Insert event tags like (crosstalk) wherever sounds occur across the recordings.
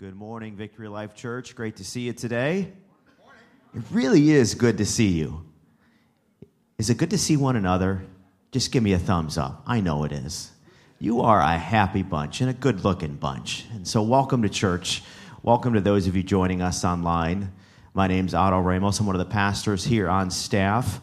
Good morning, Victory Life Church. Great to see you today. It really is good to see you. Is it good to see one another? Just give me a thumbs up. I know it is. You are a happy bunch and a good looking bunch. And so, welcome to church. Welcome to those of you joining us online. My name's Otto Ramos. I'm one of the pastors here on staff.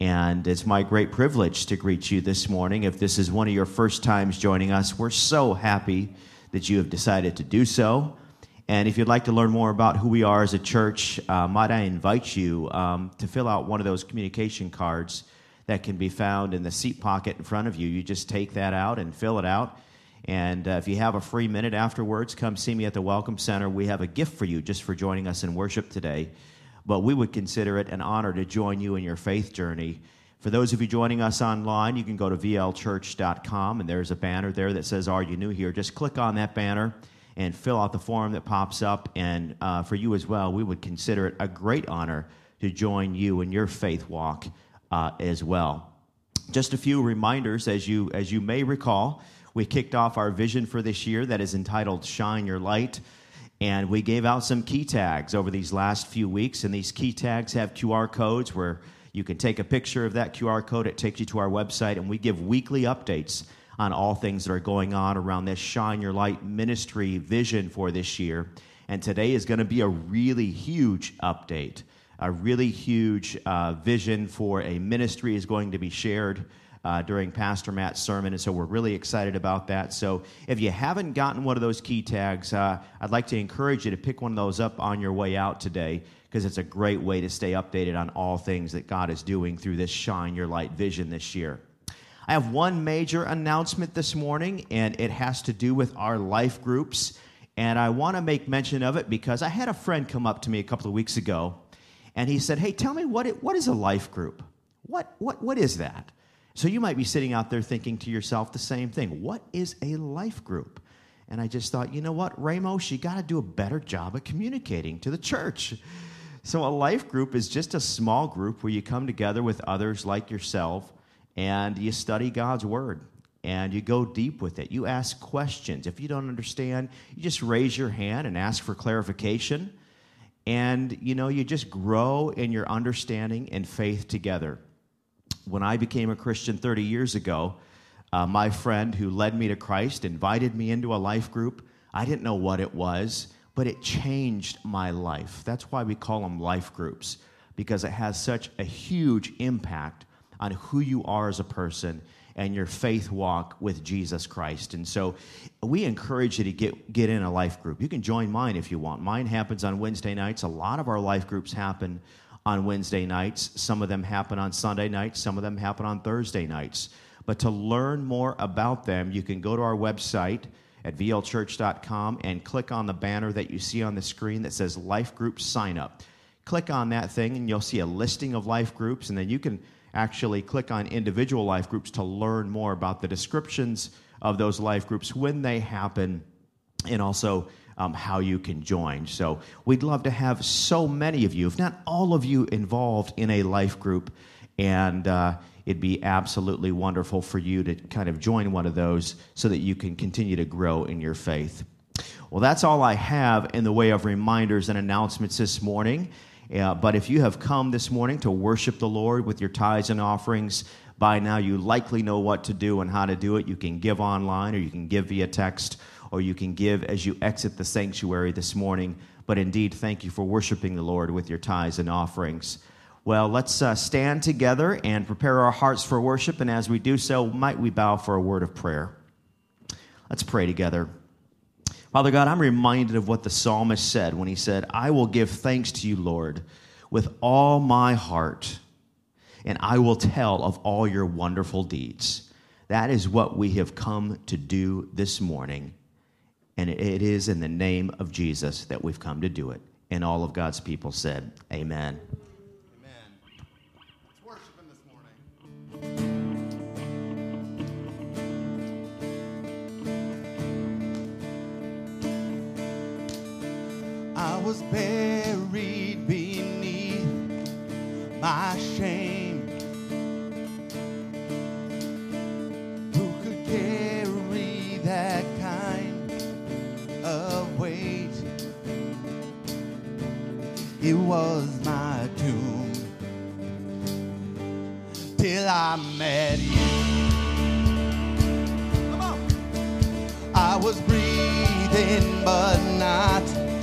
And it's my great privilege to greet you this morning. If this is one of your first times joining us, we're so happy that you have decided to do so. And if you'd like to learn more about who we are as a church, uh, might I invite you um, to fill out one of those communication cards that can be found in the seat pocket in front of you. You just take that out and fill it out. And uh, if you have a free minute afterwards, come see me at the Welcome Center. We have a gift for you just for joining us in worship today. But we would consider it an honor to join you in your faith journey. For those of you joining us online, you can go to vlchurch.com, and there's a banner there that says, Are you new here? Just click on that banner and fill out the form that pops up. And uh, for you as well, we would consider it a great honor to join you in your faith walk uh, as well. Just a few reminders, as you as you may recall, we kicked off our vision for this year that is entitled "Shine Your Light." And we gave out some key tags over these last few weeks, and these key tags have QR codes where you can take a picture of that QR code. It takes you to our website, and we give weekly updates on all things that are going on around this Shine Your Light ministry vision for this year. And today is going to be a really huge update. A really huge uh, vision for a ministry is going to be shared uh, during Pastor Matt's sermon. And so we're really excited about that. So if you haven't gotten one of those key tags, uh, I'd like to encourage you to pick one of those up on your way out today because it's a great way to stay updated on all things that God is doing through this Shine Your Light vision this year. I have one major announcement this morning, and it has to do with our life groups. And I want to make mention of it because I had a friend come up to me a couple of weeks ago, and he said, Hey, tell me what, it, what is a life group? What, what, what is that? So you might be sitting out there thinking to yourself the same thing. What is a life group? And I just thought, you know what, Ramos, you got to do a better job of communicating to the church. So a life group is just a small group where you come together with others like yourself and you study God's Word and you go deep with it. You ask questions. If you don't understand, you just raise your hand and ask for clarification. And you know, you just grow in your understanding and faith together. When I became a Christian 30 years ago, uh, my friend who led me to Christ invited me into a life group. I didn't know what it was, but it changed my life. That's why we call them life groups, because it has such a huge impact on who you are as a person and your faith walk with Jesus Christ. And so we encourage you to get, get in a life group. You can join mine if you want. Mine happens on Wednesday nights. A lot of our life groups happen on Wednesday nights. Some of them happen on Sunday nights. Some of them happen on Thursday nights. But to learn more about them, you can go to our website at vlchurch.com and click on the banner that you see on the screen that says Life Group Sign Up. Click on that thing, and you'll see a listing of life groups, and then you can actually click on individual life groups to learn more about the descriptions of those life groups when they happen and also um, how you can join. So we'd love to have so many of you, if not all of you, involved in a life group. And uh, it'd be absolutely wonderful for you to kind of join one of those so that you can continue to grow in your faith. Well, that's all I have in the way of reminders and announcements this morning. Uh, but if you have come this morning to worship the Lord with your tithes and offerings, by now you likely know what to do and how to do it. You can give online, or you can give via text, or you can give as you exit the sanctuary this morning. But indeed, thank you for worshiping the Lord with your tithes and offerings. Well, let's uh, stand together and prepare our hearts for worship. And as we do so, might we bow for a word of prayer? Let's pray together. Father God, I'm reminded of what the psalmist said when he said, I will give thanks to you, Lord, with all my heart, and I will tell of all your wonderful deeds. That is what we have come to do this morning. And it is in the name of Jesus that we've come to do it. And all of God's people said, Amen. was buried beneath my shame. Who could carry that kind of weight? It was my doom till I met you. Come on. I was breathing, but not.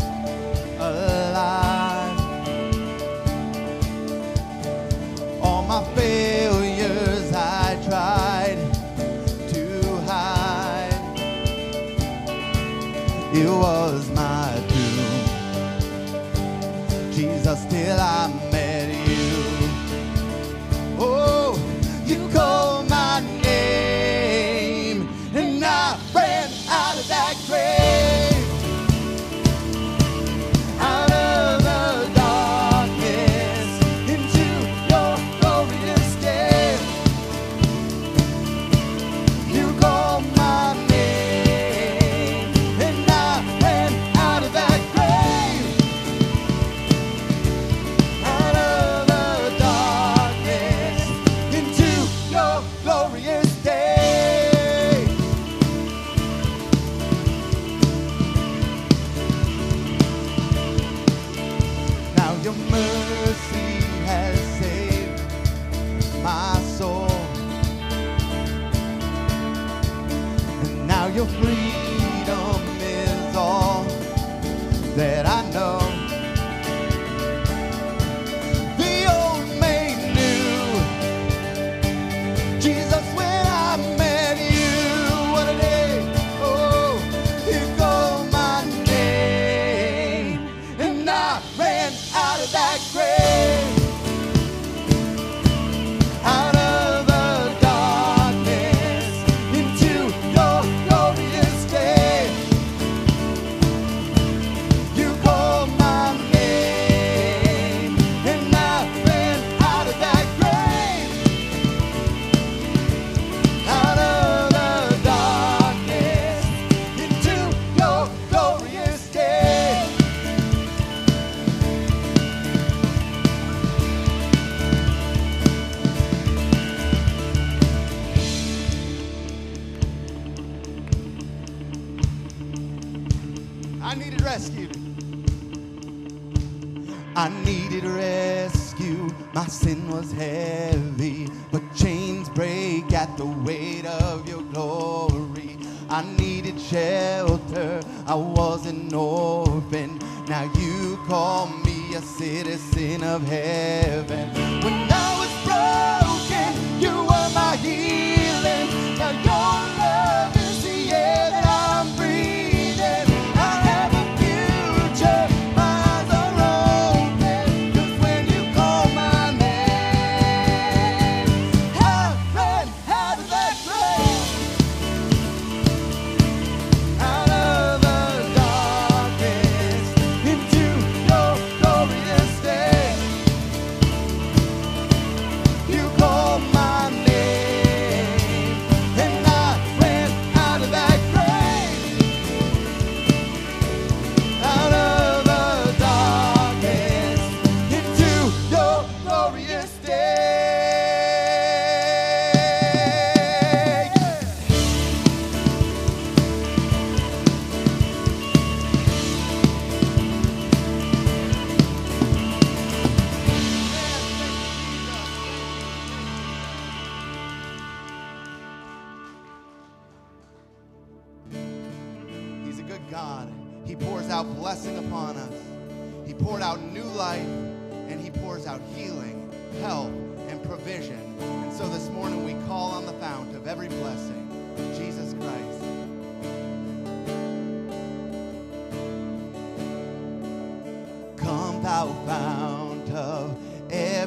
Hey.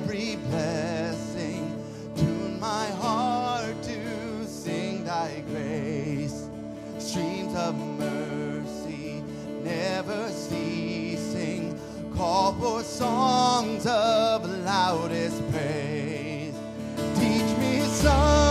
every blessing. Tune my heart to sing thy grace. Streams of mercy never ceasing. Call for songs of loudest praise. Teach me song.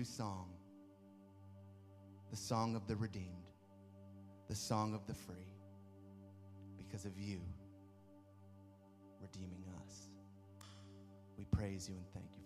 new song the song of the redeemed, the song of the free, because of you redeeming us. We praise you and thank you.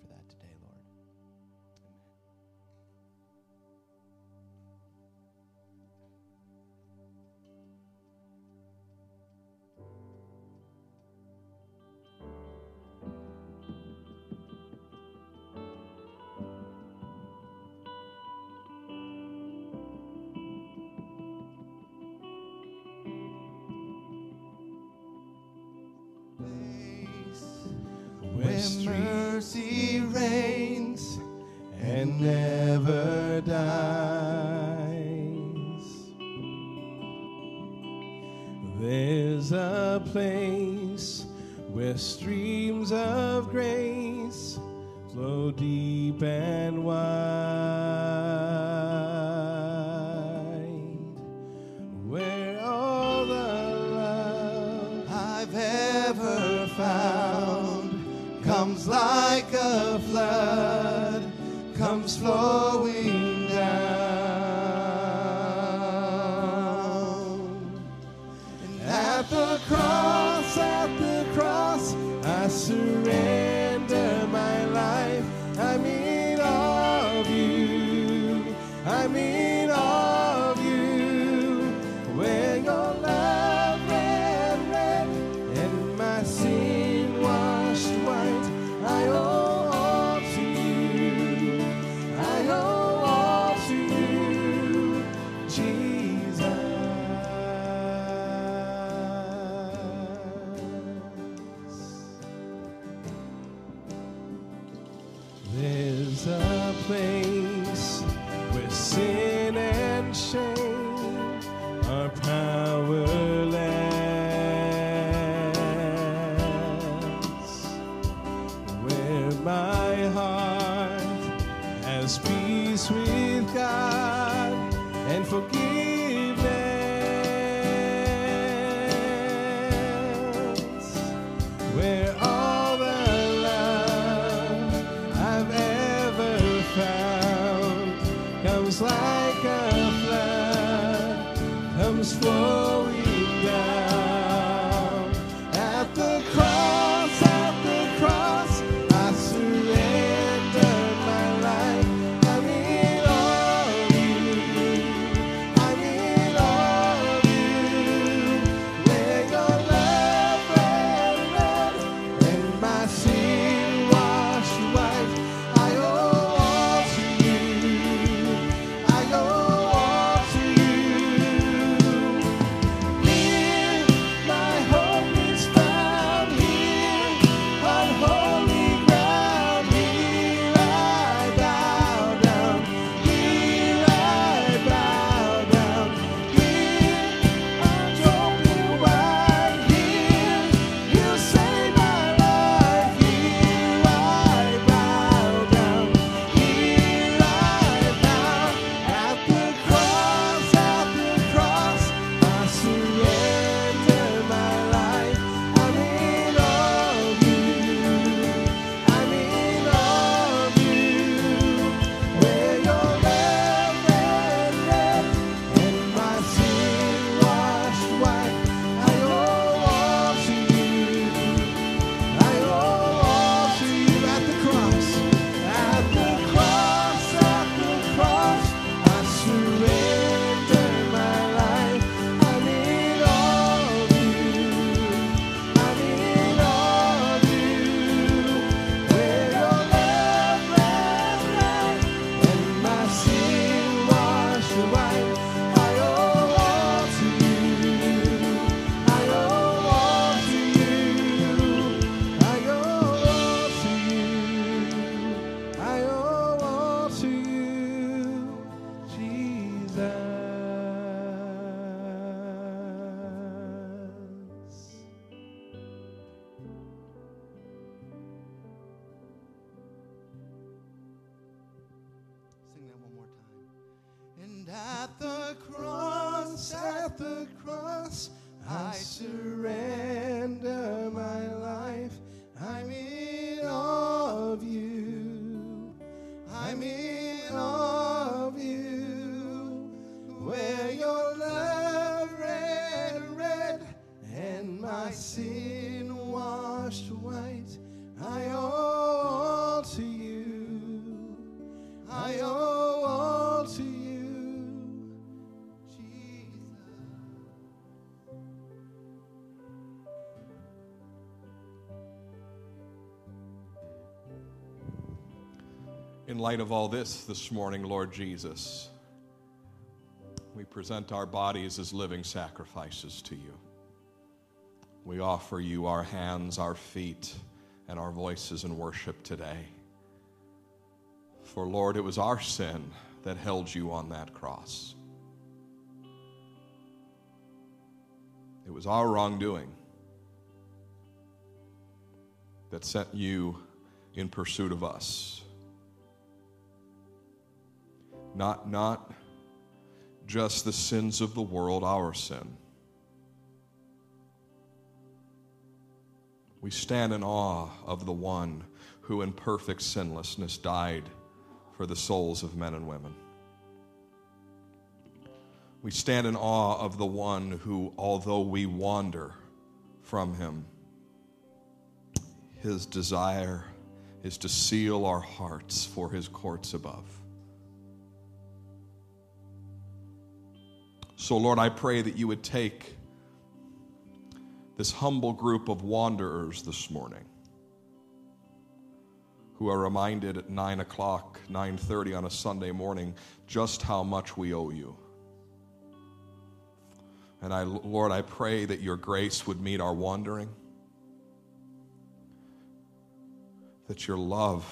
and never dies. There's a place where streams of grace flow deep and wide. I'm In light of all this this morning, Lord Jesus, we present our bodies as living sacrifices to you. We offer you our hands, our feet, and our voices in worship today. For, Lord, it was our sin that held you on that cross. It was our wrongdoing that sent you in pursuit of us. Not, not just the sins of the world, our sin. We stand in awe of the one who, in perfect sinlessness, died for the souls of men and women. We stand in awe of the one who, although we wander from him, his desire is to seal our hearts for his courts above. So, Lord, I pray that you would take this humble group of wanderers this morning who are reminded at 9 o'clock 9.30 on a sunday morning just how much we owe you. And I, lord i pray that your grace would meet our wandering that your love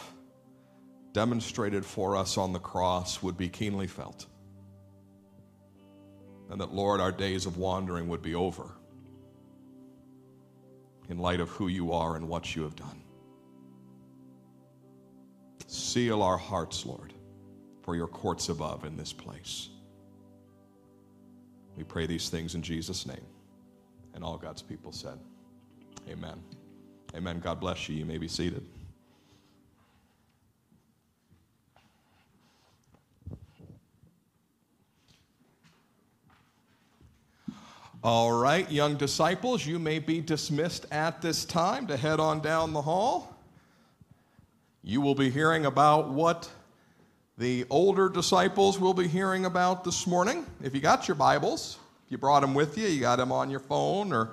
demonstrated for us on the cross would be keenly felt and that lord our days of wandering would be over in light of who you are and what you have done. Seal our hearts, Lord, for your courts above in this place. We pray these things in Jesus' name. And all God's people said, Amen. Amen. God bless you. You may be seated. All right, young disciples, you may be dismissed at this time to head on down the hall. You will be hearing about what the older disciples will be hearing about this morning. If you got your Bibles, if you brought them with you, you got them on your phone or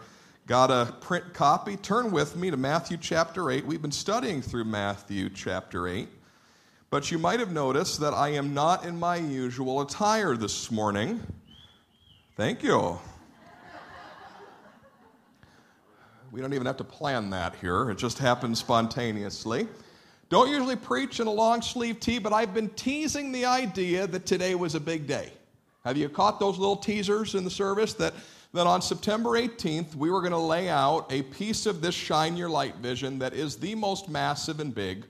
got a print copy, turn with me to Matthew chapter 8. We've been studying through Matthew chapter 8. But you might have noticed that I am not in my usual attire this morning. Thank you. We don't even have to plan that here, it just happens spontaneously. Don't usually preach in a long sleeve tee, but I've been teasing the idea that today was a big day. Have you caught those little teasers in the service that, that on September 18th we were going to lay out a piece of this Shine Your Light vision that is the most massive and big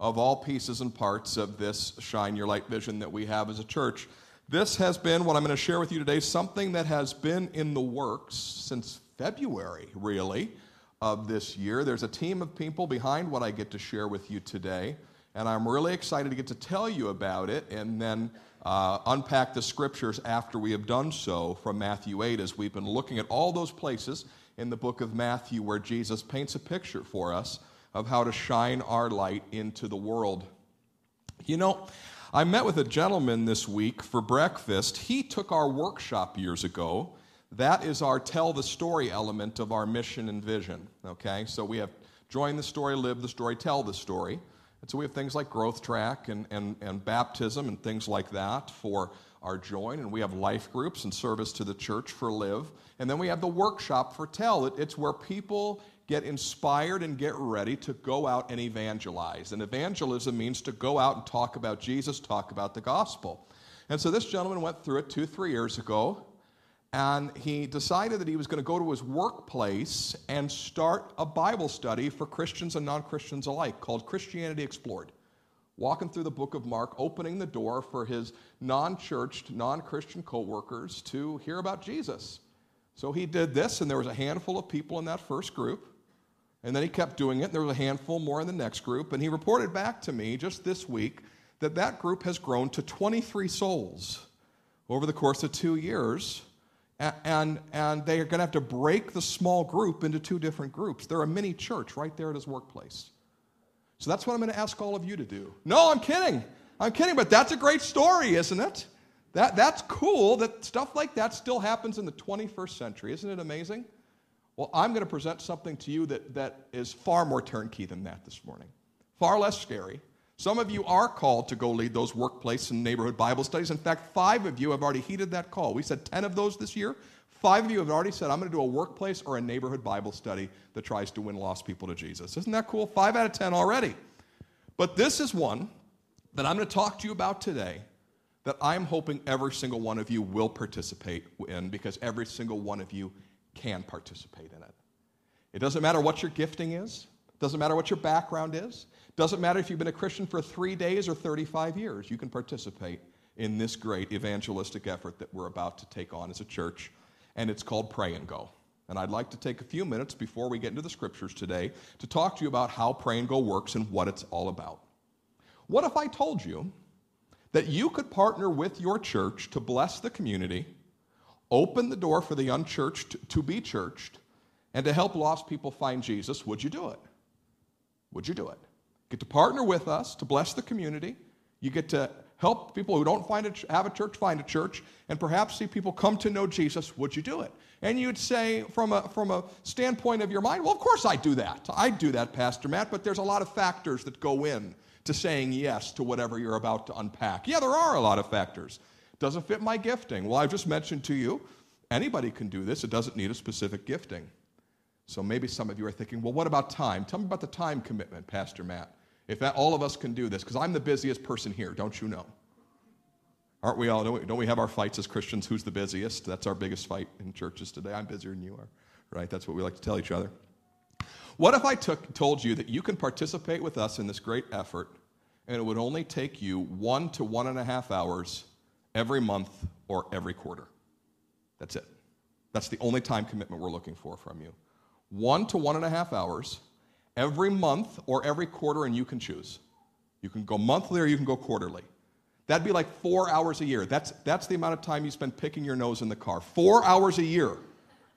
of all pieces and parts of this Shine Your Light vision that we have as a church. This has been what I'm going to share with you today, something that has been in the works since February, really of this year. There's a team of people behind what I get to share with you today, and I'm really excited to get to tell you about it and then uh, unpack the scriptures after we have done so from Matthew 8 as we've been looking at all those places in the book of Matthew where Jesus paints a picture for us of how to shine our light into the world. You know, I met with a gentleman this week for breakfast. He took our workshop years ago that is our tell the story element of our mission and vision. Okay, so we have join the story, live the story, tell the story. And so we have things like growth track and, and, and baptism and things like that for our join. And we have life groups and service to the church for live. And then we have the workshop for tell. It, it's where people get inspired and get ready to go out and evangelize. And evangelism means to go out and talk about Jesus, talk about the gospel. And so this gentleman went through it two, three years ago, and he decided that he was going to go to his workplace and start a Bible study for Christians and non Christians alike called Christianity Explored. Walking through the book of Mark, opening the door for his non churched, non Christian co workers to hear about Jesus. So he did this, and there was a handful of people in that first group. And then he kept doing it. And there was a handful more in the next group. And he reported back to me just this week that that group has grown to 23 souls over the course of two years. And, and, they are going to have to break the small group into two different groups. They're a mini church right there at his workplace. So that's what I'm going to ask all of you to do. No, I'm kidding. I'm kidding, but that's a great story, isn't it? That, that's cool that stuff like that still happens in the 21st century. Isn't it amazing? Well, I'm going to present something to you that, that is far more turnkey than that this morning, far less scary. Some of you are called to go lead those workplace and neighborhood Bible studies. In fact, five of you have already heeded that call. We said 10 of those this year. Five of you have already said, I'm going to do a workplace or a neighborhood Bible study that tries to win lost people to Jesus. Isn't that cool? Five out of 10 already. But this is one that I'm going to talk to you about today that I'm hoping every single one of you will participate in because every single one of you can participate in it. It doesn't matter what your gifting is, it doesn't matter what your background is, doesn't matter if you've been a Christian for three days or 35 years, you can participate in this great evangelistic effort that we're about to take on as a church, and it's called Pray and Go. And I'd like to take a few minutes before we get into the scriptures today to talk to you about how Pray and Go works and what it's all about. What if I told you that you could partner with your church to bless the community open the door for the unchurched to be churched, and to help lost people find Jesus, would you do it? Would you do it? Get to partner with us to bless the community. You get to help people who don't find a, have a church find a church, and perhaps see people come to know Jesus. Would you do it? And you'd say, from a, from a standpoint of your mind, well, of course I do that. I do that, Pastor Matt, but there's a lot of factors that go in to saying yes to whatever you're about to unpack. Yeah, there are a lot of factors. Doesn't fit my gifting. Well, I've just mentioned to you, anybody can do this. It doesn't need a specific gifting. So maybe some of you are thinking, well, what about time? Tell me about the time commitment, Pastor Matt. If that, all of us can do this, because I'm the busiest person here, don't you know? Aren't we all? Don't we, don't we have our fights as Christians? Who's the busiest? That's our biggest fight in churches today. I'm busier than you are, right? That's what we like to tell each other. What if I took, told you that you can participate with us in this great effort, and it would only take you one to one and a half hours every month or every quarter. That's it. That's the only time commitment we're looking for from you. One to one and a half hours every month or every quarter, and you can choose. You can go monthly or you can go quarterly. That'd be like four hours a year. That's, that's the amount of time you spend picking your nose in the car. Four hours a year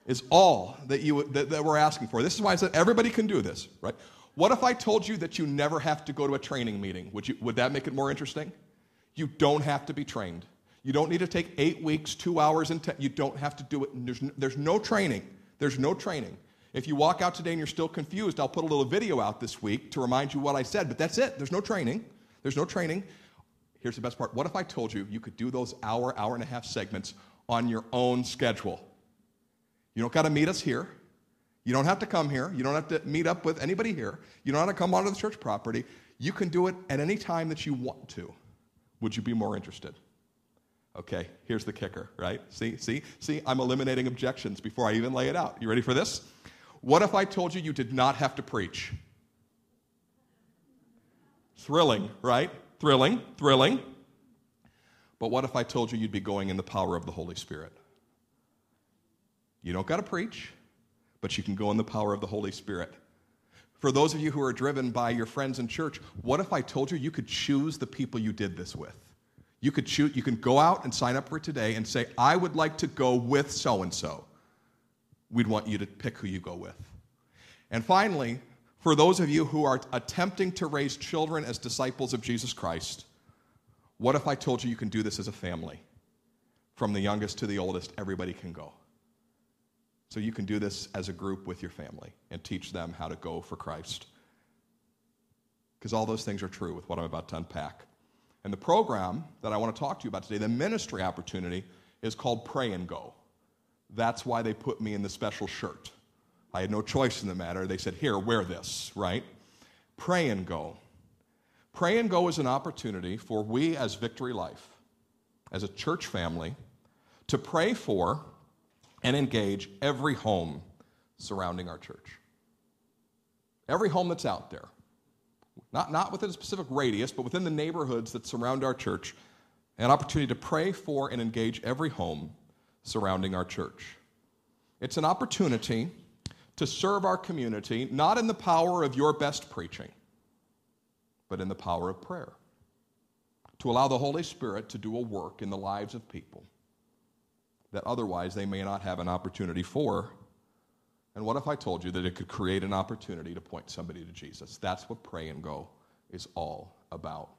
is all that, you, that, that we're asking for. This is why I said everybody can do this, right? What if I told you that you never have to go to a training meeting? Would, you, would that make it more interesting? You don't have to be trained. You don't need to take eight weeks, two hours, and ten. You don't have to do it. There's no, there's no training. There's no training. If you walk out today and you're still confused, I'll put a little video out this week to remind you what I said, but that's it. There's no training. There's no training. Here's the best part. What if I told you you could do those hour, hour and a half segments on your own schedule? You don't got to meet us here. You don't have to come here. You don't have to meet up with anybody here. You don't have to come onto the church property. You can do it at any time that you want to. Would you be more interested? Okay, here's the kicker, right? See, see, see, I'm eliminating objections before I even lay it out. You ready for this? What if I told you you did not have to preach? Thrilling, right? Thrilling, thrilling. But what if I told you you'd be going in the power of the Holy Spirit? You don't got to preach, but you can go in the power of the Holy Spirit. For those of you who are driven by your friends in church, what if I told you you could choose the people you did this with? You could choose, you can go out and sign up for today and say, I would like to go with so and so. We'd want you to pick who you go with. And finally, for those of you who are attempting to raise children as disciples of Jesus Christ, what if I told you you can do this as a family? From the youngest to the oldest, everybody can go. So you can do this as a group with your family and teach them how to go for Christ. Because all those things are true with what I'm about to unpack. And the program that I want to talk to you about today, the ministry opportunity, is called Pray and Go. That's why they put me in the special shirt. I had no choice in the matter. They said, Here, wear this, right? Pray and Go. Pray and Go is an opportunity for we as Victory Life as a church family to pray for and engage every home surrounding our church. Every home that's out there. Not, not within a specific radius, but within the neighborhoods that surround our church. An opportunity to pray for and engage every home surrounding our church. It's an opportunity to serve our community, not in the power of your best preaching, but in the power of prayer. To allow the Holy Spirit to do a work in the lives of people that otherwise they may not have an opportunity for. And what if I told you that it could create an opportunity to point somebody to Jesus? That's what Pray and Go is all about.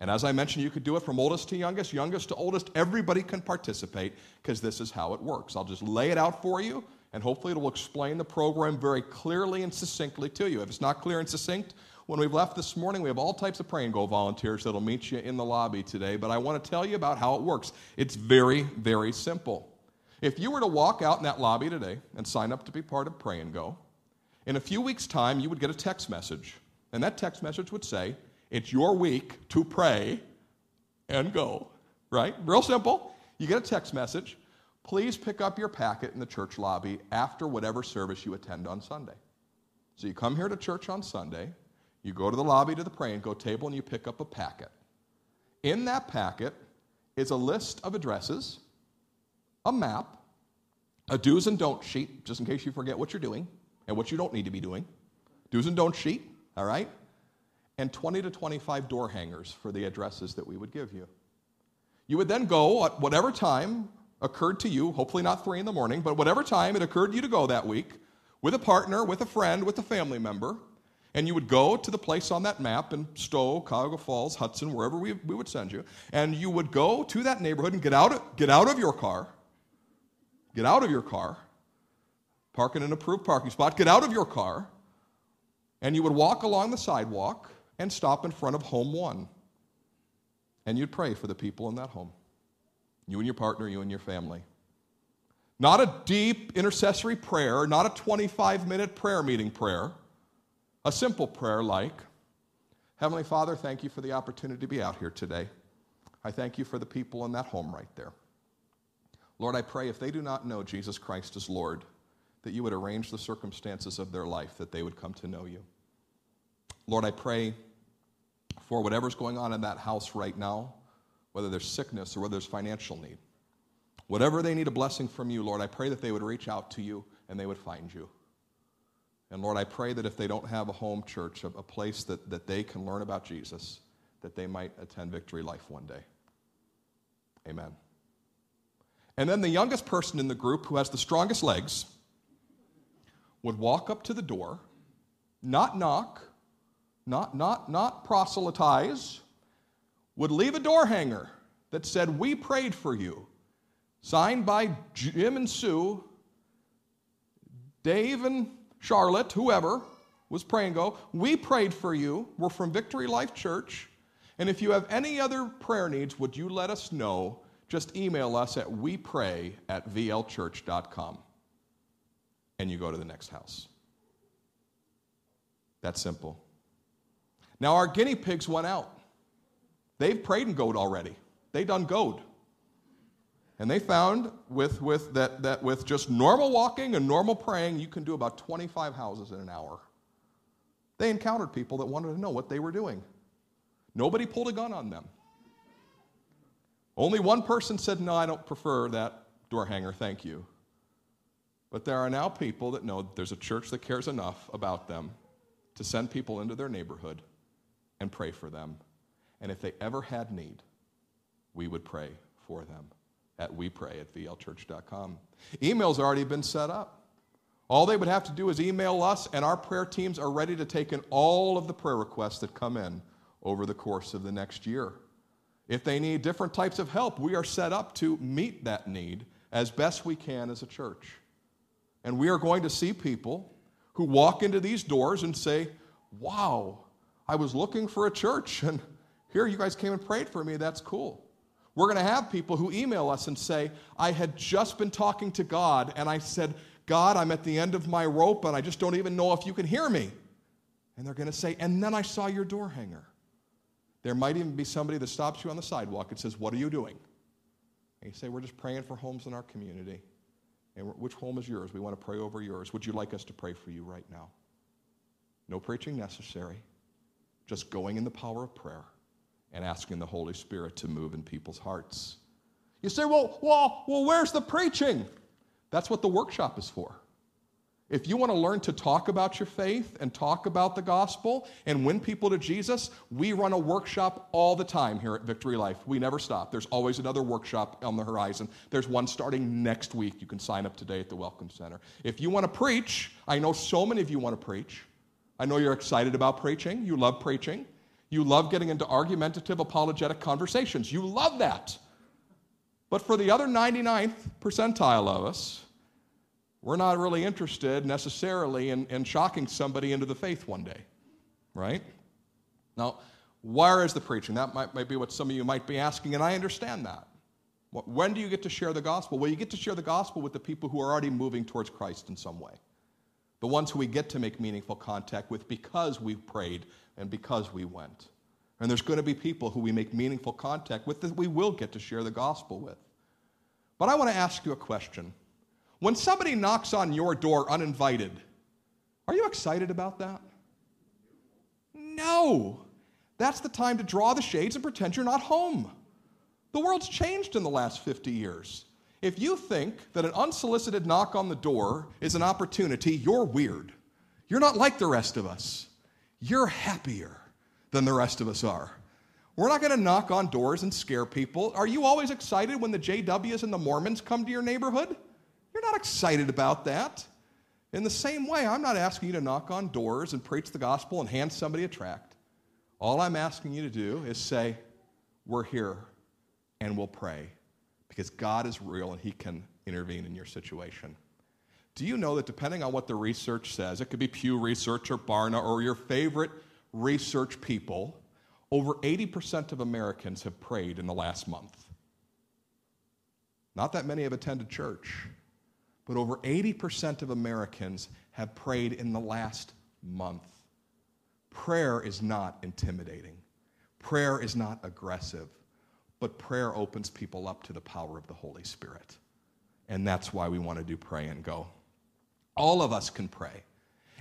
And as I mentioned, you could do it from oldest to youngest, youngest to oldest. Everybody can participate because this is how it works. I'll just lay it out for you, and hopefully it will explain the program very clearly and succinctly to you. If it's not clear and succinct, when we've left this morning, we have all types of Pray and Go volunteers that'll meet you in the lobby today, but I want to tell you about how it works. It's very, very simple. If you were to walk out in that lobby today and sign up to be part of Pray and Go, in a few weeks' time, you would get a text message. And that text message would say, It's your week to pray and go. Right? Real simple. You get a text message. Please pick up your packet in the church lobby after whatever service you attend on Sunday. So you come here to church on Sunday, you go to the lobby to the pray and go table, and you pick up a packet. In that packet is a list of addresses, a map, a do's and don't sheet, just in case you forget what you're doing and what you don't need to be doing. Do's and don't sheet, all right? And 20 to 25 door hangers for the addresses that we would give you. You would then go at whatever time occurred to you, hopefully not three in the morning, but whatever time it occurred to you to go that week, with a partner, with a friend, with a family member, and you would go to the place on that map in Stow, Cuyahoga Falls, Hudson, wherever we, we would send you, and you would go to that neighborhood and get out, get out of your car, get out of your car, park in an approved parking spot, get out of your car, and you would walk along the sidewalk and stop in front of home one. And you'd pray for the people in that home. You and your partner, you and your family. Not a deep intercessory prayer, not a 25 minute prayer meeting prayer a simple prayer like Heavenly Father, thank you for the opportunity to be out here today. I thank you for the people in that home right there. Lord, I pray if they do not know Jesus Christ as Lord, that you would arrange the circumstances of their life that they would come to know you. Lord, I pray for whatever's going on in that house right now, whether there's sickness or whether there's financial need. Whatever they need a blessing from you, Lord, I pray that they would reach out to you and they would find you. And Lord, I pray that if they don't have a home church, a, a place that, that they can learn about Jesus, that they might attend Victory Life one day. Amen. And then the youngest person in the group who has the strongest legs would walk up to the door, not knock, not, not, not proselytize, would leave a door hanger that said, We prayed for you, signed by Jim and Sue, Dave and Charlotte, whoever was praying, go, we prayed for you. We're from Victory Life Church. And if you have any other prayer needs, would you let us know? Just email us at wepray at vlchurch.com. And you go to the next house. That's simple. Now, our guinea pigs went out. They've prayed in goat already. They done goat. And they found with, with that, that with just normal walking and normal praying, you can do about 25 houses in an hour. They encountered people that wanted to know what they were doing. Nobody pulled a gun on them. Only one person said, No, I don't prefer that door hanger, thank you. But there are now people that know that there's a church that cares enough about them to send people into their neighborhood and pray for them. And if they ever had need, we would pray for them at wepray at vlchurch.com. Email's already been set up. All they would have to do is email us, and our prayer teams are ready to take in all of the prayer requests that come in over the course of the next year. If they need different types of help, we are set up to meet that need as best we can as a church. And we are going to see people who walk into these doors and say, Wow, I was looking for a church, (laughs) and here you guys came and prayed for me. That's cool. We're going to have people who email us and say, I had just been talking to God and I said, God, I'm at the end of my rope and I just don't even know if you can hear me. And they're going to say, and then I saw your door hanger. There might even be somebody that stops you on the sidewalk and says, What are you doing? And you say, We're just praying for homes in our community. And which home is yours? We want to pray over yours. Would you like us to pray for you right now? No preaching necessary. Just going in the power of prayer and asking the Holy Spirit to move in people's hearts. You say, well, well, well, where's the preaching? That's what the workshop is for. If you want to learn to talk about your faith and talk about the gospel and win people to Jesus, we run a workshop all the time here at Victory Life. We never stop. There's always another workshop on the horizon. There's one starting next week. You can sign up today at the Welcome Center. If you want to preach, I know so many of you want to preach. I know you're excited about preaching. You love preaching. You love getting into argumentative, apologetic conversations. You love that. But for the other 99th percentile of us, we're not really interested necessarily in, in shocking somebody into the faith one day, right? Now, where is the preaching? That might, might be what some of you might be asking, and I understand that. When do you get to share the gospel? Well, you get to share the gospel with the people who are already moving towards Christ in some way. The ones who we get to make meaningful contact with because we've prayed and because we went. And there's going to be people who we make meaningful contact with that we will get to share the gospel with. But I want to ask you a question. When somebody knocks on your door uninvited, are you excited about that? No. That's the time to draw the shades and pretend you're not home. The world's changed in the last 50 years. If you think that an unsolicited knock on the door is an opportunity, you're weird. You're not like the rest of us. You're happier than the rest of us are. We're not going to knock on doors and scare people. Are you always excited when the JWs and the Mormons come to your neighborhood? You're not excited about that. In the same way, I'm not asking you to knock on doors and preach the gospel and hand somebody a tract. All I'm asking you to do is say, We're here and we'll pray because God is real and He can intervene in your situation. Do you know that depending on what the research says, it could be Pew Research or Barna or your favorite research people, over 80% of Americans have prayed in the last month. Not that many have attended church, but over 80% of Americans have prayed in the last month. Prayer is not intimidating, prayer is not aggressive, but prayer opens people up to the power of the Holy Spirit. And that's why we want to do pray and go. All of us can pray.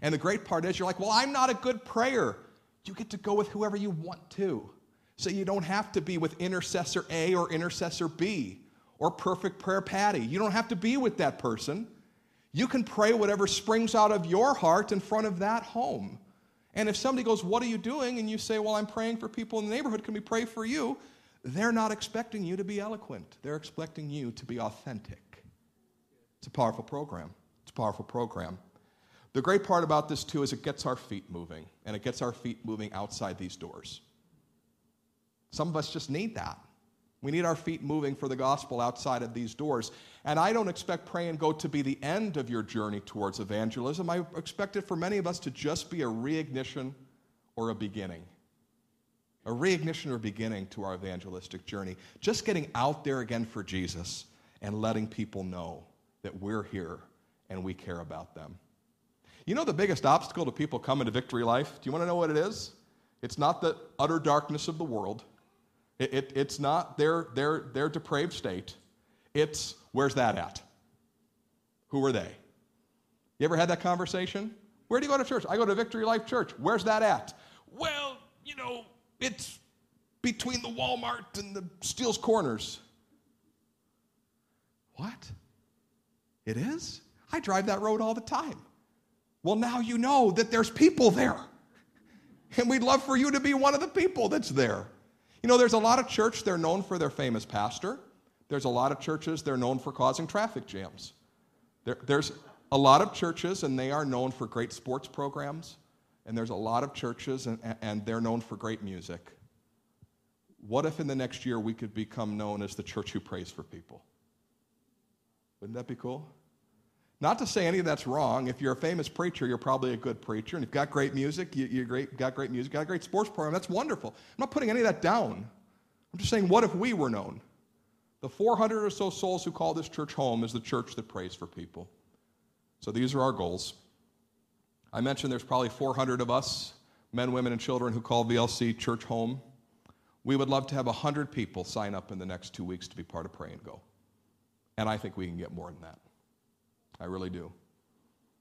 And the great part is, you're like, well, I'm not a good prayer. You get to go with whoever you want to. So you don't have to be with intercessor A or intercessor B or perfect prayer Patty. You don't have to be with that person. You can pray whatever springs out of your heart in front of that home. And if somebody goes, What are you doing? and you say, Well, I'm praying for people in the neighborhood, can we pray for you? They're not expecting you to be eloquent, they're expecting you to be authentic. It's a powerful program. It's a powerful program. The great part about this, too, is it gets our feet moving, and it gets our feet moving outside these doors. Some of us just need that. We need our feet moving for the gospel outside of these doors. And I don't expect pray and go to be the end of your journey towards evangelism. I expect it for many of us to just be a reignition or a beginning. A reignition or beginning to our evangelistic journey. Just getting out there again for Jesus and letting people know that we're here and we care about them. You know the biggest obstacle to people coming to Victory Life? Do you want to know what it is? It's not the utter darkness of the world. It, it, it's not their, their, their depraved state. It's where's that at? Who are they? You ever had that conversation? Where do you go to church? I go to Victory Life Church. Where's that at? Well, you know, it's between the Walmart and the Steel's Corners. What? It is? I drive that road all the time. Well, now you know that there's people there. And we'd love for you to be one of the people that's there. You know, there's a lot of church, they're known for their famous pastor. There's a lot of churches, they're known for causing traffic jams. There, there's a lot of churches, and they are known for great sports programs. And there's a lot of churches, and, and they're known for great music. What if in the next year we could become known as the church who prays for people? Wouldn't that be cool? Not to say any of that's wrong. If you're a famous preacher, you're probably a good preacher. And if you've got great music, you, you great, got great music, got a great sports program, that's wonderful. I'm not putting any of that down. I'm just saying, what if we were known? The 400 or so souls who call this church home is the church that prays for people. So these are our goals. I mentioned there's probably 400 of us, men, women, and children, who call VLC church home. We would love to have 100 people sign up in the next two weeks to be part of Pray and Go. And I think we can get more than that. I really do.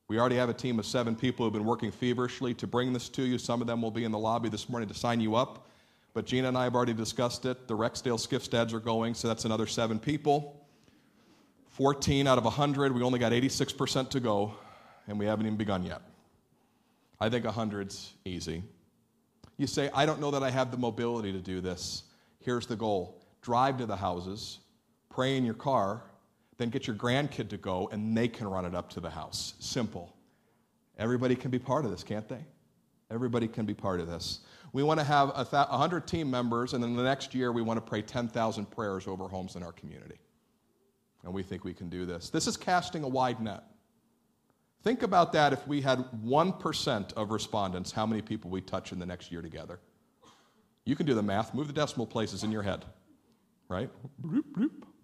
We already have a team of seven people who've been working feverishly to bring this to you. Some of them will be in the lobby this morning to sign you up. But Gina and I have already discussed it. The Rexdale Skiffstads are going, so that's another seven people. 14 out of 100, we only got 86% to go, and we haven't even begun yet. I think 100's easy. You say, I don't know that I have the mobility to do this. Here's the goal drive to the houses, pray in your car, then get your grandkid to go, and they can run it up to the house. Simple. Everybody can be part of this, can't they? Everybody can be part of this. We want to have a 100 team members, and then the next year we want to pray 10,000 prayers over homes in our community. And we think we can do this. This is casting a wide net. Think about that if we had 1% of respondents, how many people we touch in the next year together. You can do the math, move the decimal places in your head, right?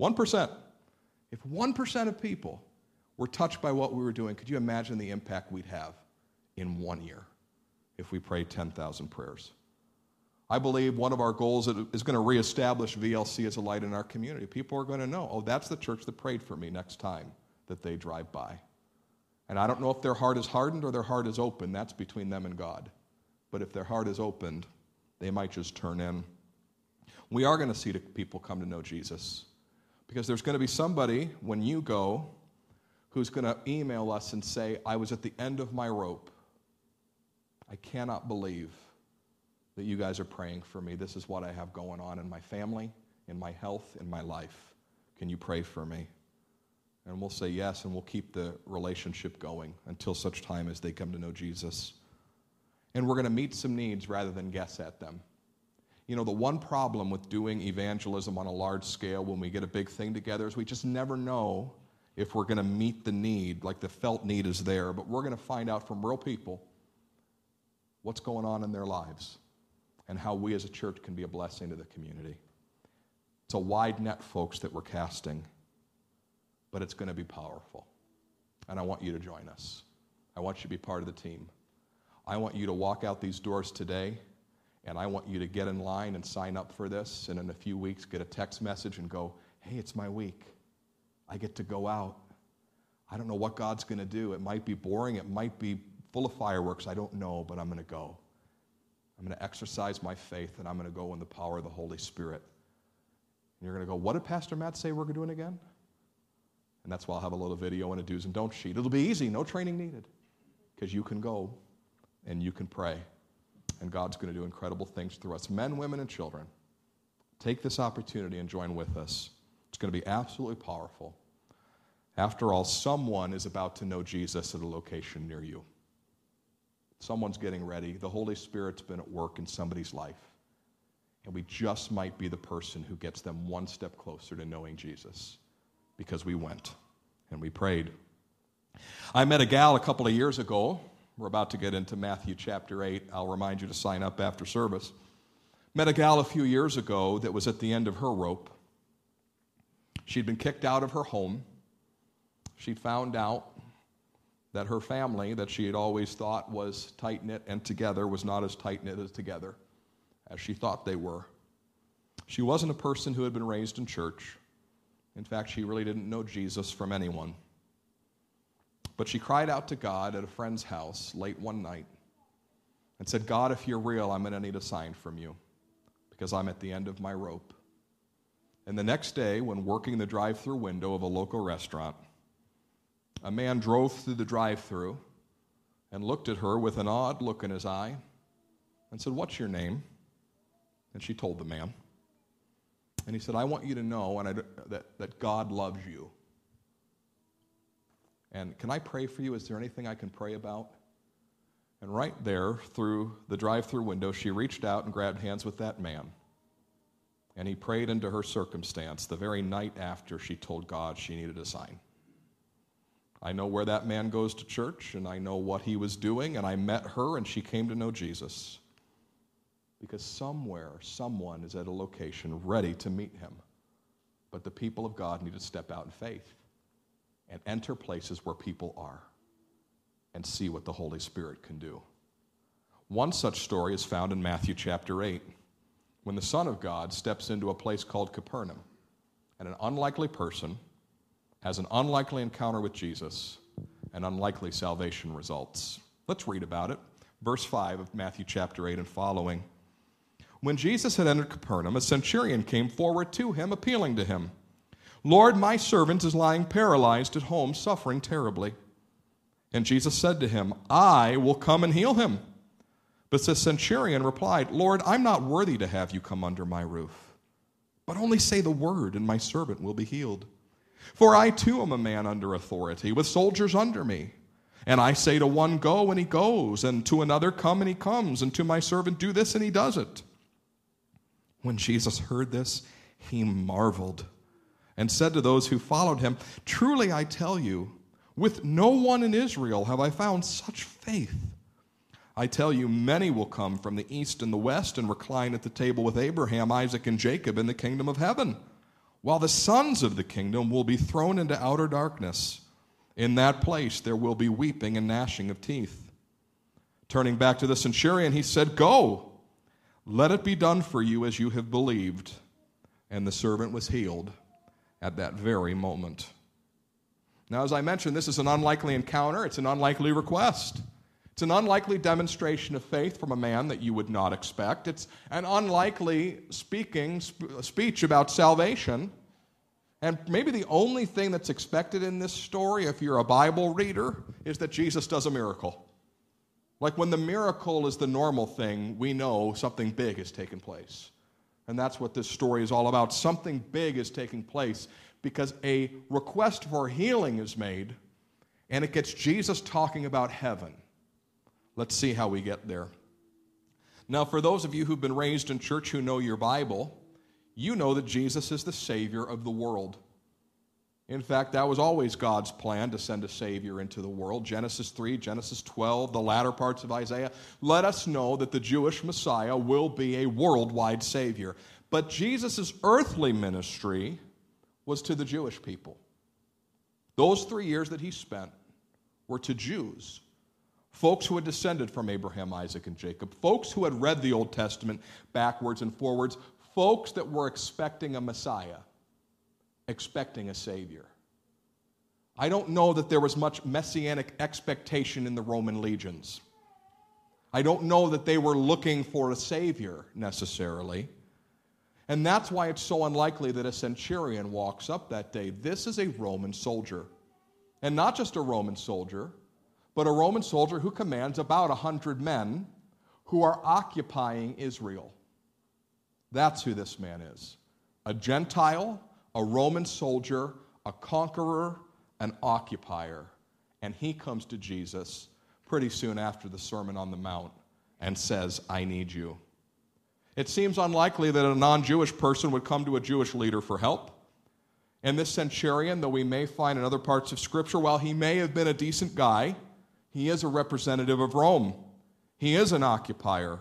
1%. If 1% of people were touched by what we were doing, could you imagine the impact we'd have in one year if we prayed 10,000 prayers? I believe one of our goals is going to reestablish VLC as a light in our community. People are going to know, oh, that's the church that prayed for me next time that they drive by. And I don't know if their heart is hardened or their heart is open. That's between them and God. But if their heart is opened, they might just turn in. We are going to see people come to know Jesus because there's going to be somebody when you go who's going to email us and say, I was at the end of my rope. I cannot believe that you guys are praying for me. This is what I have going on in my family, in my health, in my life. Can you pray for me? And we'll say yes, and we'll keep the relationship going until such time as they come to know Jesus. And we're going to meet some needs rather than guess at them. You know, the one problem with doing evangelism on a large scale when we get a big thing together is we just never know if we're going to meet the need, like the felt need is there, but we're going to find out from real people what's going on in their lives and how we as a church can be a blessing to the community. It's a wide net, folks, that we're casting, but it's going to be powerful. And I want you to join us. I want you to be part of the team. I want you to walk out these doors today, and I want you to get in line and sign up for this, and in a few weeks get a text message and go, hey, it's my week. I get to go out. I don't know what God's going to do. It might be boring, it might be full of fireworks. I don't know, but I'm going to go. I'm going to exercise my faith and I'm going to go in the power of the Holy Spirit. And you're going to go, What did Pastor Matt say we're doing again? And that's why I'll have a little video and a do's and don'ts sheet. It'll be easy, no training needed, because you can go and you can pray. And God's going to do incredible things through us, men, women, and children. Take this opportunity and join with us. It's going to be absolutely powerful. After all, someone is about to know Jesus at a location near you. Someone's getting ready. The Holy Spirit's been at work in somebody's life. And we just might be the person who gets them one step closer to knowing Jesus because we went and we prayed. I met a gal a couple of years ago. We're about to get into Matthew chapter 8. I'll remind you to sign up after service. Met a gal a few years ago that was at the end of her rope. She'd been kicked out of her home. She'd found out that her family, that she had always thought was tight knit and together, was not as tight knit as together as she thought they were. She wasn't a person who had been raised in church. In fact, she really didn't know Jesus from anyone. But she cried out to God at a friend's house late one night and said, God, if you're real, I'm going to need a sign from you because I'm at the end of my rope. And the next day, when working the drive through window of a local restaurant, a man drove through the drive through and looked at her with an odd look in his eye and said, What's your name? And she told the man. And he said, I want you to know and I, that, that God loves you. And can I pray for you? Is there anything I can pray about? And right there, through the drive through window, she reached out and grabbed hands with that man. And he prayed into her circumstance the very night after she told God she needed a sign. I know where that man goes to church, and I know what he was doing, and I met her, and she came to know Jesus. Because somewhere, someone is at a location ready to meet him. But the people of God need to step out in faith and enter places where people are and see what the Holy Spirit can do. One such story is found in Matthew chapter 8, when the Son of God steps into a place called Capernaum, and an unlikely person has an unlikely encounter with Jesus and unlikely salvation results. Let's read about it. Verse 5 of Matthew chapter 8 and following. When Jesus had entered Capernaum, a centurion came forward to him, appealing to him Lord, my servant is lying paralyzed at home, suffering terribly. And Jesus said to him, I will come and heal him. But the centurion replied, Lord, I'm not worthy to have you come under my roof. But only say the word, and my servant will be healed. For I too am a man under authority, with soldiers under me. And I say to one, Go, and he goes, and to another, Come, and he comes, and to my servant, Do this, and he does it. When Jesus heard this, he marveled and said to those who followed him, Truly I tell you, with no one in Israel have I found such faith. I tell you, many will come from the east and the west and recline at the table with Abraham, Isaac, and Jacob in the kingdom of heaven, while the sons of the kingdom will be thrown into outer darkness. In that place there will be weeping and gnashing of teeth. Turning back to the centurion, he said, Go, let it be done for you as you have believed. And the servant was healed at that very moment. Now, as I mentioned, this is an unlikely encounter, it's an unlikely request. It's an unlikely demonstration of faith from a man that you would not expect. It's an unlikely speaking sp- speech about salvation. And maybe the only thing that's expected in this story, if you're a Bible reader, is that Jesus does a miracle. Like when the miracle is the normal thing, we know something big has taken place. And that's what this story is all about. Something big is taking place because a request for healing is made, and it gets Jesus talking about heaven. Let's see how we get there. Now, for those of you who've been raised in church who know your Bible, you know that Jesus is the Savior of the world. In fact, that was always God's plan to send a Savior into the world. Genesis 3, Genesis 12, the latter parts of Isaiah let us know that the Jewish Messiah will be a worldwide Savior. But Jesus' earthly ministry was to the Jewish people. Those three years that he spent were to Jews, folks who had descended from Abraham, Isaac, and Jacob, folks who had read the Old Testament backwards and forwards, folks that were expecting a Messiah, expecting a Savior. I don't know that there was much messianic expectation in the Roman legions. I don't know that they were looking for a Savior necessarily. And that's why it's so unlikely that a centurion walks up that day. This is a Roman soldier. And not just a Roman soldier, but a Roman soldier who commands about 100 men who are occupying Israel. That's who this man is a Gentile, a Roman soldier, a conqueror, an occupier. And he comes to Jesus pretty soon after the Sermon on the Mount and says, I need you. It seems unlikely that a non Jewish person would come to a Jewish leader for help. And this centurion, though we may find in other parts of Scripture, while he may have been a decent guy, he is a representative of Rome. He is an occupier.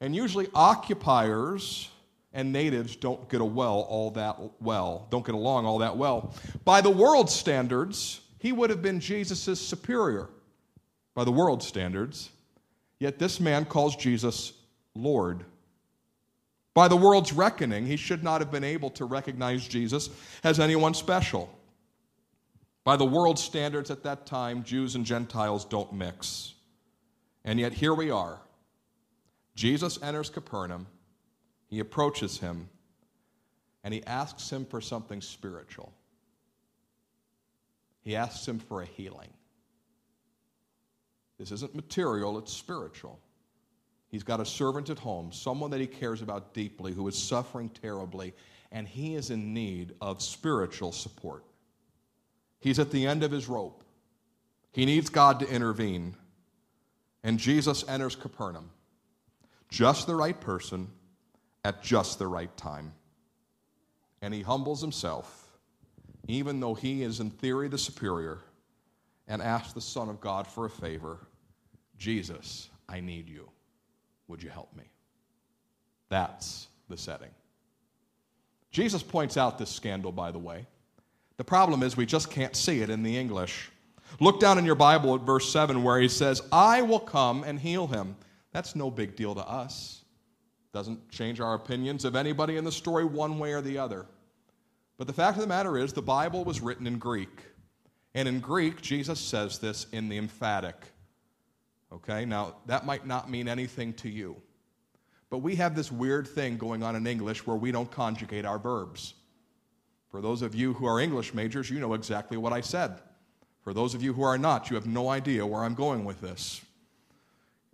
And usually, occupiers and natives don't get a well all that well, don't get along all that well. By the world standards, he would have been Jesus' superior. By the world standards. Yet this man calls Jesus Lord. By the world's reckoning, he should not have been able to recognize Jesus as anyone special. By the world's standards at that time, Jews and Gentiles don't mix. And yet here we are. Jesus enters Capernaum, he approaches him, and he asks him for something spiritual. He asks him for a healing. This isn't material, it's spiritual. He's got a servant at home, someone that he cares about deeply, who is suffering terribly, and he is in need of spiritual support. He's at the end of his rope. He needs God to intervene. And Jesus enters Capernaum, just the right person at just the right time. And he humbles himself, even though he is in theory the superior, and asks the Son of God for a favor Jesus, I need you. Would you help me? That's the setting. Jesus points out this scandal, by the way. The problem is we just can't see it in the English. Look down in your Bible at verse 7 where he says, I will come and heal him. That's no big deal to us. Doesn't change our opinions of anybody in the story one way or the other. But the fact of the matter is, the Bible was written in Greek. And in Greek, Jesus says this in the emphatic. Okay, now that might not mean anything to you. But we have this weird thing going on in English where we don't conjugate our verbs. For those of you who are English majors, you know exactly what I said. For those of you who are not, you have no idea where I'm going with this.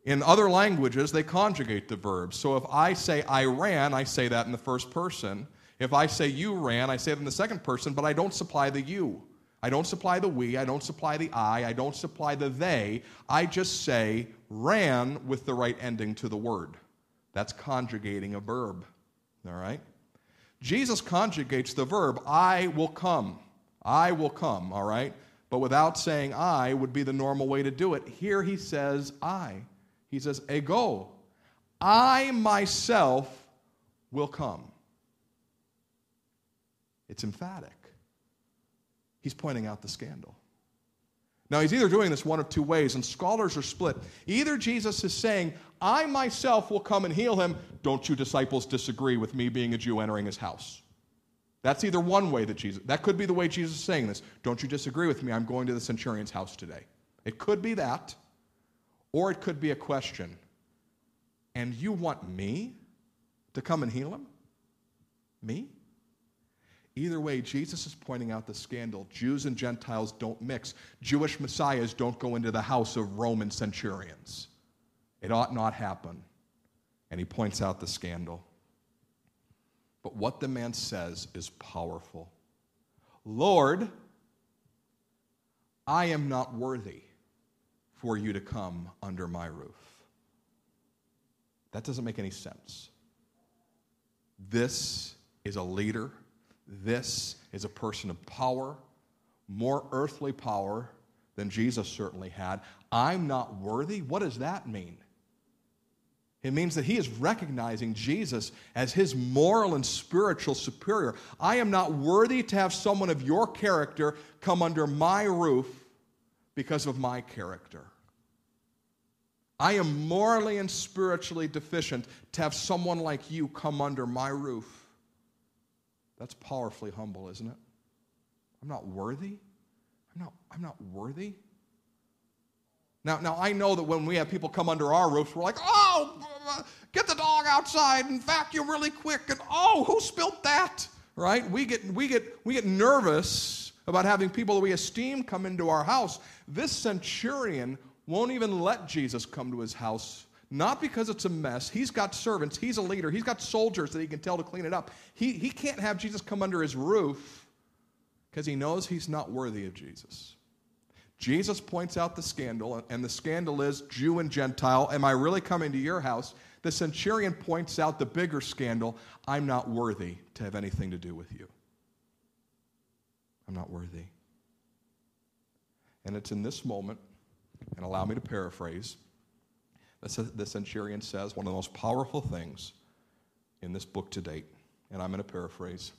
In other languages, they conjugate the verbs. So if I say I ran, I say that in the first person. If I say you ran, I say it in the second person, but I don't supply the you. I don't supply the we, I don't supply the I, I don't supply the they. I just say ran with the right ending to the word. That's conjugating a verb. All right? Jesus conjugates the verb, I will come. I will come, all right? But without saying I would be the normal way to do it. Here he says I. He says, ego. I myself will come. It's emphatic. He's pointing out the scandal. Now, he's either doing this one of two ways, and scholars are split. Either Jesus is saying, I myself will come and heal him. Don't you disciples disagree with me being a Jew entering his house? That's either one way that Jesus, that could be the way Jesus is saying this. Don't you disagree with me? I'm going to the centurion's house today. It could be that, or it could be a question. And you want me to come and heal him? Me? Either way, Jesus is pointing out the scandal. Jews and Gentiles don't mix. Jewish messiahs don't go into the house of Roman centurions. It ought not happen. And he points out the scandal. But what the man says is powerful Lord, I am not worthy for you to come under my roof. That doesn't make any sense. This is a leader this is a person of power, more earthly power than Jesus certainly had. I'm not worthy. What does that mean? It means that he is recognizing Jesus as his moral and spiritual superior. I am not worthy to have someone of your character come under my roof because of my character. I am morally and spiritually deficient to have someone like you come under my roof. That's powerfully humble, isn't it? I'm not worthy. I'm not, I'm not worthy. Now, now, I know that when we have people come under our roofs, we're like, oh, get the dog outside and vacuum really quick. And oh, who spilled that? Right? We get, we get, we get nervous about having people that we esteem come into our house. This centurion won't even let Jesus come to his house not because it's a mess. He's got servants, he's a leader, he's got soldiers that he can tell to clean it up. He, he can't have Jesus come under his roof because he knows he's not worthy of Jesus. Jesus points out the scandal, and the scandal is Jew and Gentile. Am I really coming to your house? The centurion points out the bigger scandal I'm not worthy to have anything to do with you. I'm not worthy. And it's in this moment, and allow me to paraphrase, the centurion says one of the most powerful things in this book to date, and I'm going to paraphrase.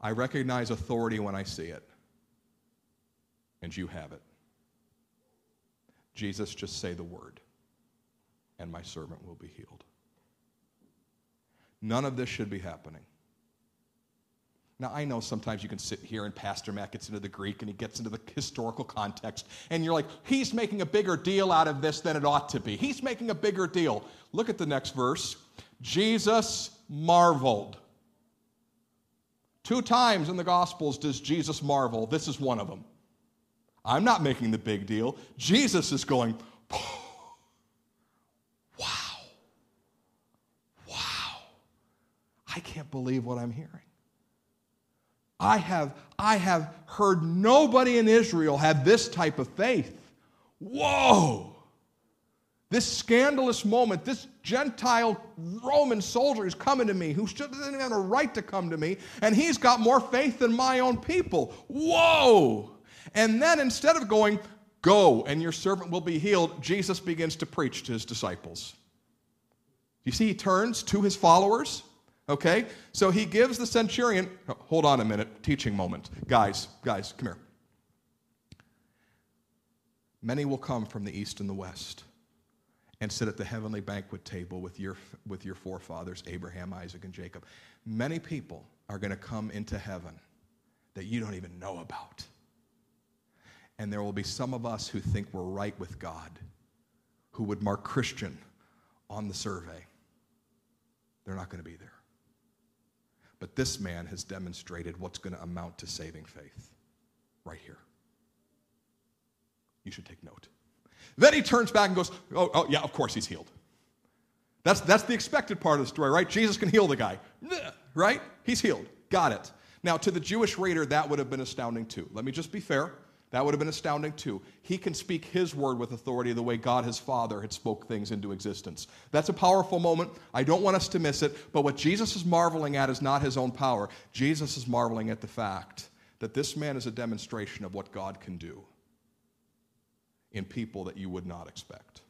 I recognize authority when I see it, and you have it. Jesus, just say the word, and my servant will be healed. None of this should be happening. Now, I know sometimes you can sit here and Pastor Matt gets into the Greek and he gets into the historical context, and you're like, he's making a bigger deal out of this than it ought to be. He's making a bigger deal. Look at the next verse. Jesus marveled. Two times in the Gospels does Jesus marvel. This is one of them. I'm not making the big deal. Jesus is going, wow. Wow. I can't believe what I'm hearing. I have, I have heard nobody in Israel have this type of faith. Whoa! This scandalous moment, this Gentile Roman soldier is coming to me who doesn't even have a right to come to me, and he's got more faith than my own people. Whoa! And then instead of going, Go and your servant will be healed, Jesus begins to preach to his disciples. You see, he turns to his followers Okay? So he gives the centurion, hold on a minute, teaching moment. Guys, guys, come here. Many will come from the east and the west, and sit at the heavenly banquet table with your, with your forefathers, Abraham, Isaac, and Jacob. Many people are going to come into heaven that you don't even know about. And there will be some of us who think we're right with God, who would mark Christian on the survey. They're not going to be there. But this man has demonstrated what's going to amount to saving faith right here. You should take note. Then he turns back and goes, Oh, oh yeah, of course he's healed. That's, that's the expected part of the story, right? Jesus can heal the guy, right? He's healed. Got it. Now, to the Jewish reader, that would have been astounding too. Let me just be fair. That would have been astounding too. He can speak his word with authority the way God his Father had spoke things into existence. That's a powerful moment. I don't want us to miss it, but what Jesus is marveling at is not his own power. Jesus is marveling at the fact that this man is a demonstration of what God can do in people that you would not expect.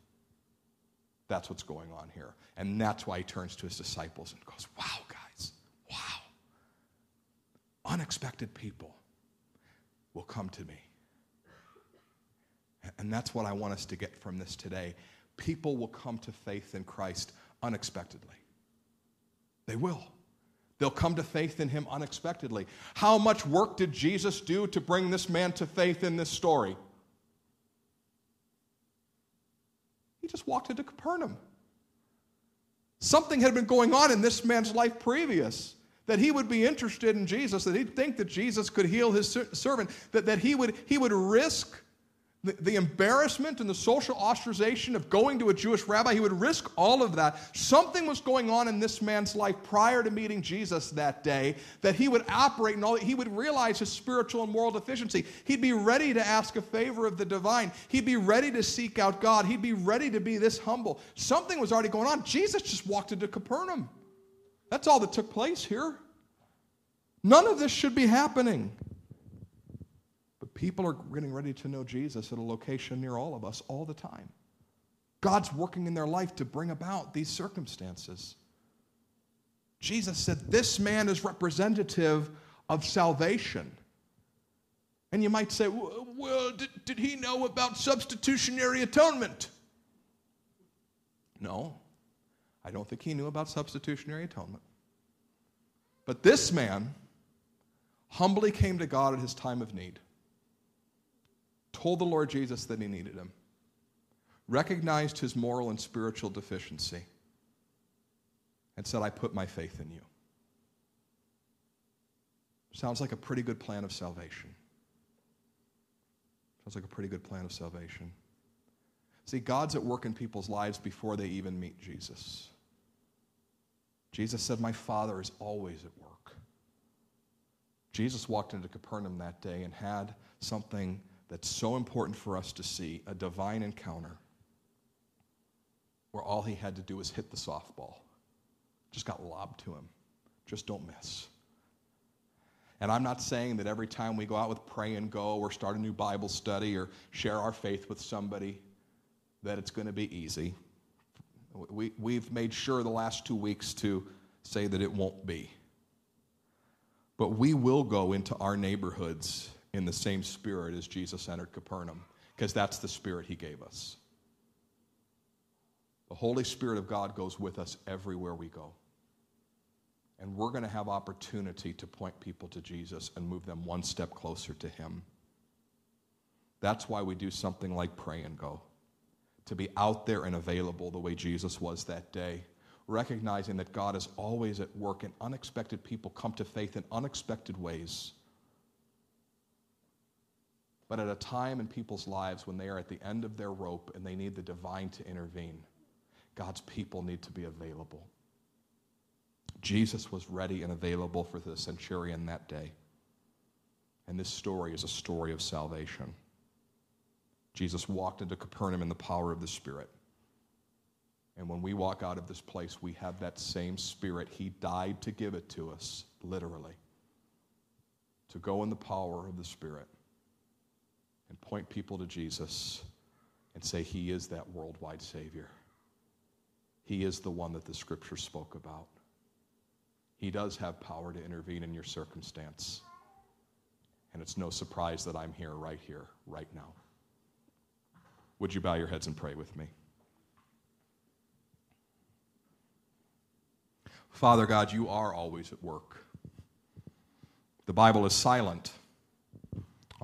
That's what's going on here. And that's why he turns to his disciples and goes, Wow, guys, wow. Unexpected people will come to me. And that's what I want us to get from this today. People will come to faith in Christ unexpectedly. They will. They'll come to faith in him unexpectedly. How much work did Jesus do to bring this man to faith in this story? He just walked into Capernaum. Something had been going on in this man's life previous that he would be interested in Jesus, that he'd think that Jesus could heal his servant, that, that he, would, he would risk the, embarrassment and the social ostracization of going to a Jewish rabbi, he would risk all of that. Something was going on in this man's life prior to meeting Jesus that day that he would operate in all, that. He would realize his spiritual and moral deficiency. He'd be ready to ask a favor of the divine. He'd be ready to seek out God. He'd be ready to be this humble. Something was already going on. Jesus just walked into Capernaum. That's all that took place here. None of this should be happening. People are getting ready to know Jesus at a location near all of us all the time. God's working in their life to bring about these circumstances. Jesus said, This man is representative of salvation. And you might say, Well, did, did he know about substitutionary atonement? No, I don't think he knew about substitutionary atonement. But this man humbly came to God at his time of need told the Lord Jesus that he needed him, recognized his moral and spiritual deficiency, and said, I put my faith in you. Sounds like a pretty good plan of salvation. Sounds like a pretty good plan of salvation. See, God's at work in people's lives before they even meet Jesus. Jesus said, My Father is always at work. Jesus walked into Capernaum that day and had something that's so important for us to see a divine encounter where all he had to do was hit the softball. Just got lobbed to him. Just don't miss. And I'm not saying that every time we go out with pray and go or start a new Bible study or share our faith with somebody that it's going to be easy. We, we've made sure the last two weeks to say that it won't be. But we will go into our neighborhoods in the same spirit as Jesus entered Capernaum, because that's the spirit he gave us. The Holy Spirit of God goes with us everywhere we go. And we're going to have opportunity to point people to Jesus and move them one step closer to Him. That's why we do something like pray and go, to be out there and available the way Jesus was that day, recognizing that God is always at work and unexpected people come to faith in unexpected ways but at a time in people's lives when they are at the end of their rope and they need the divine to intervene. God's people need to be available. Jesus was ready and available for the centurion that day. And this story is a story of salvation. Jesus walked into Capernaum in the power of the Spirit. And when we walk out of this place, we have that same Spirit. He died to give it to us, literally, to go in the power of the Spirit and point people to Jesus and say, He is that worldwide Savior. He is the one that the Scripture spoke about. He does have power to intervene in your circumstance. And it's no surprise that I'm here, right here, right now. Would you bow your heads and pray with me? Father God, you are always at work. The Bible is silent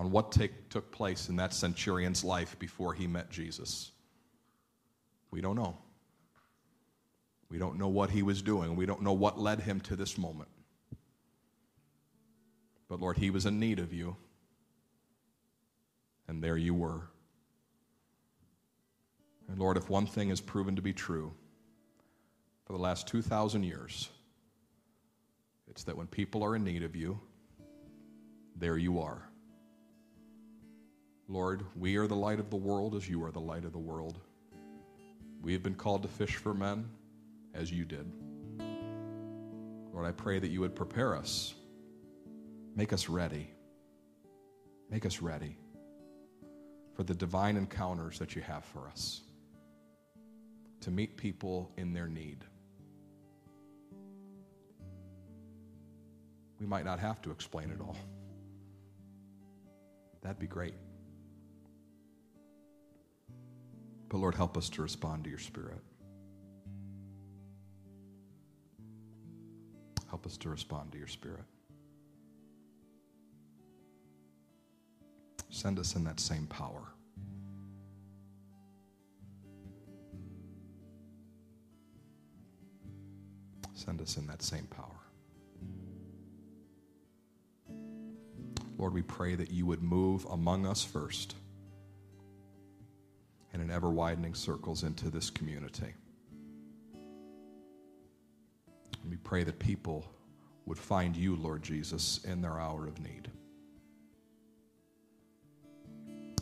on what take, took place in that centurion's life before he met Jesus. We don't know. We don't know what he was doing. We don't know what led him to this moment. But Lord, he was in need of you. And there you were. And Lord, if one thing is proven to be true for the last 2,000 years, it's that when people are in need of you, there you are. Lord, we are the light of the world as you are the light of the world. We have been called to fish for men as you did. Lord, I pray that you would prepare us, make us ready, make us ready for the divine encounters that you have for us to meet people in their need. We might not have to explain it all. That'd be great. But Lord, help us to respond to your Spirit. Help us to respond to your Spirit. Send us in that same power. Send us in that same power. Lord, we pray that you would move among us first and in ever widening circles into this community. And we pray that people would find you, Lord Jesus, in their hour of need.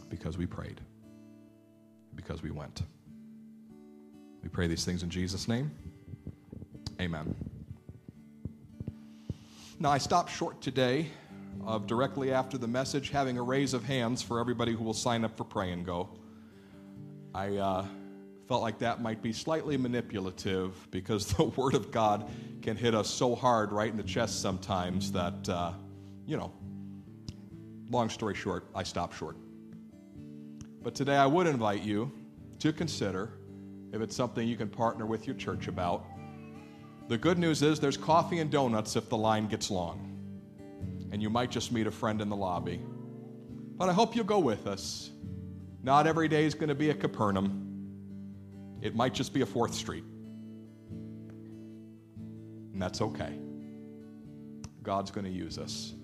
Because we prayed, because we went. We pray these things in Jesus' name. Amen. Now, I stopped short today of directly after the message having a raise of hands for everybody who will sign up for Pray and Go. I uh, felt like that might be slightly manipulative because (laughs) the Word of God can hit us so hard right in the chest sometimes that, uh, you know, long story short, I stopped short. But today I would invite you to consider if it's something you can partner with your church about. The good news is there's coffee and donuts if the line gets long. And you might just meet a friend in the lobby. But I hope you'll go with us. Not every day is going to be a Capernaum. It might just be a 4th Street. And that's okay. God's going to use us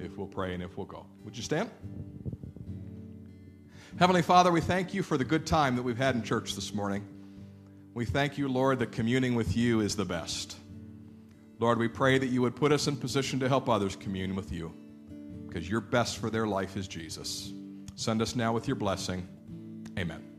if we'll pray and if we'll go. Would you stand? Heavenly Father, we thank you for the good time that we've had in church this morning. We thank you, Lord, that communing with you is the best. Lord, we pray that you would put us in position to help others commune with you because your best for their life is Jesus. Send us now with your blessing. Amen.